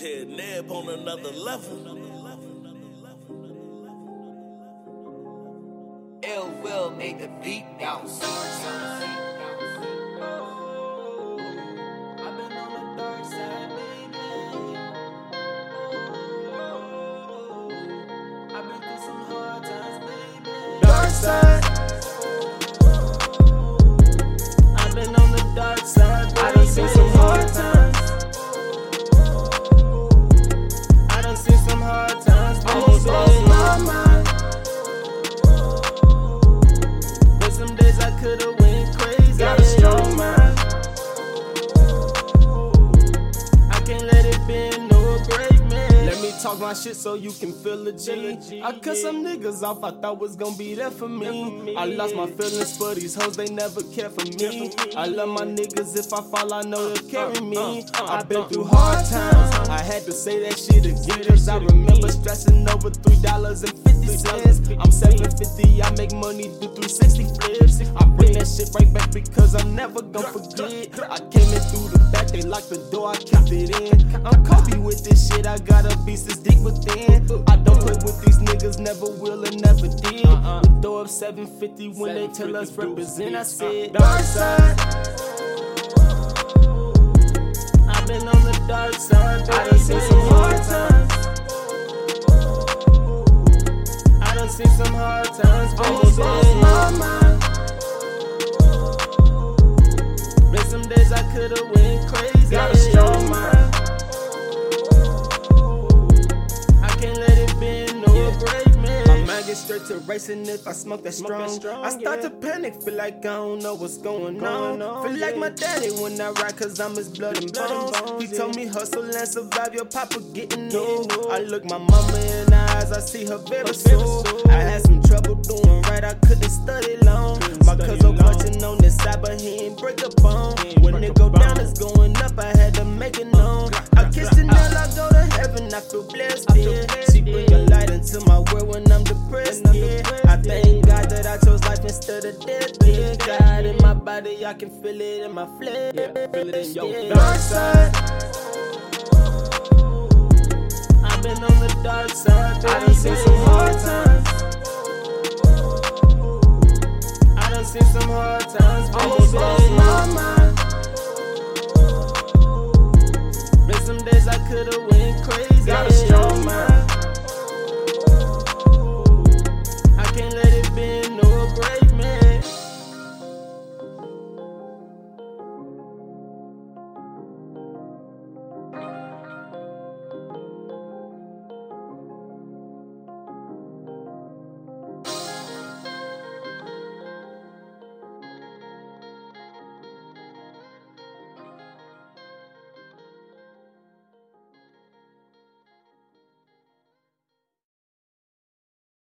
Yeah, Neb on another level. Ill will make the beat bounce. I've been on the dark side, talk my shit so you can feel the G. I cut some niggas off I thought was gonna be there for me. I lost my feelings for these hoes, they never care for me. I love my niggas, if I fall, I know they'll carry me. I've been through hard times, I had to say that shit again. Cause I remember stressing over three dollars and fifty cents. I'm 750, I make money do 360 flips. I bring that shit right back because I'm never gonna forget. I came in through they locked the door, I kept it in. I'm Kobe with this shit, I got a beast that's deep within. I don't play with these niggas, never will and never did. Uh-uh. We throw up 750 when they tell us represent. I said, dark to racing if I smoke that strong. I start to panic, feel like I don't know what's going on. Feel like my daddy when I ride, cause I'm his blood and bones. He told me hustle and survive, your papa getting old. I look my mama in the eyes, I see her very soul. I had some trouble doing right, I couldn't study long. My cousin clutching on this side, but he ain't break a bone. When it go down, it's going up, I had to make it known. I kiss Chanel, I go to heaven, I feel blessed, yeah. She bring a light into my world when I'm depressed, to The dead, Being God in my body, I can feel it in my flesh. Yeah, feel it in your dark side. I've been on the dark side. I done seen some hard times. I done seen some hard times, baby. Almost lost my mind. Been some days I could've went crazy.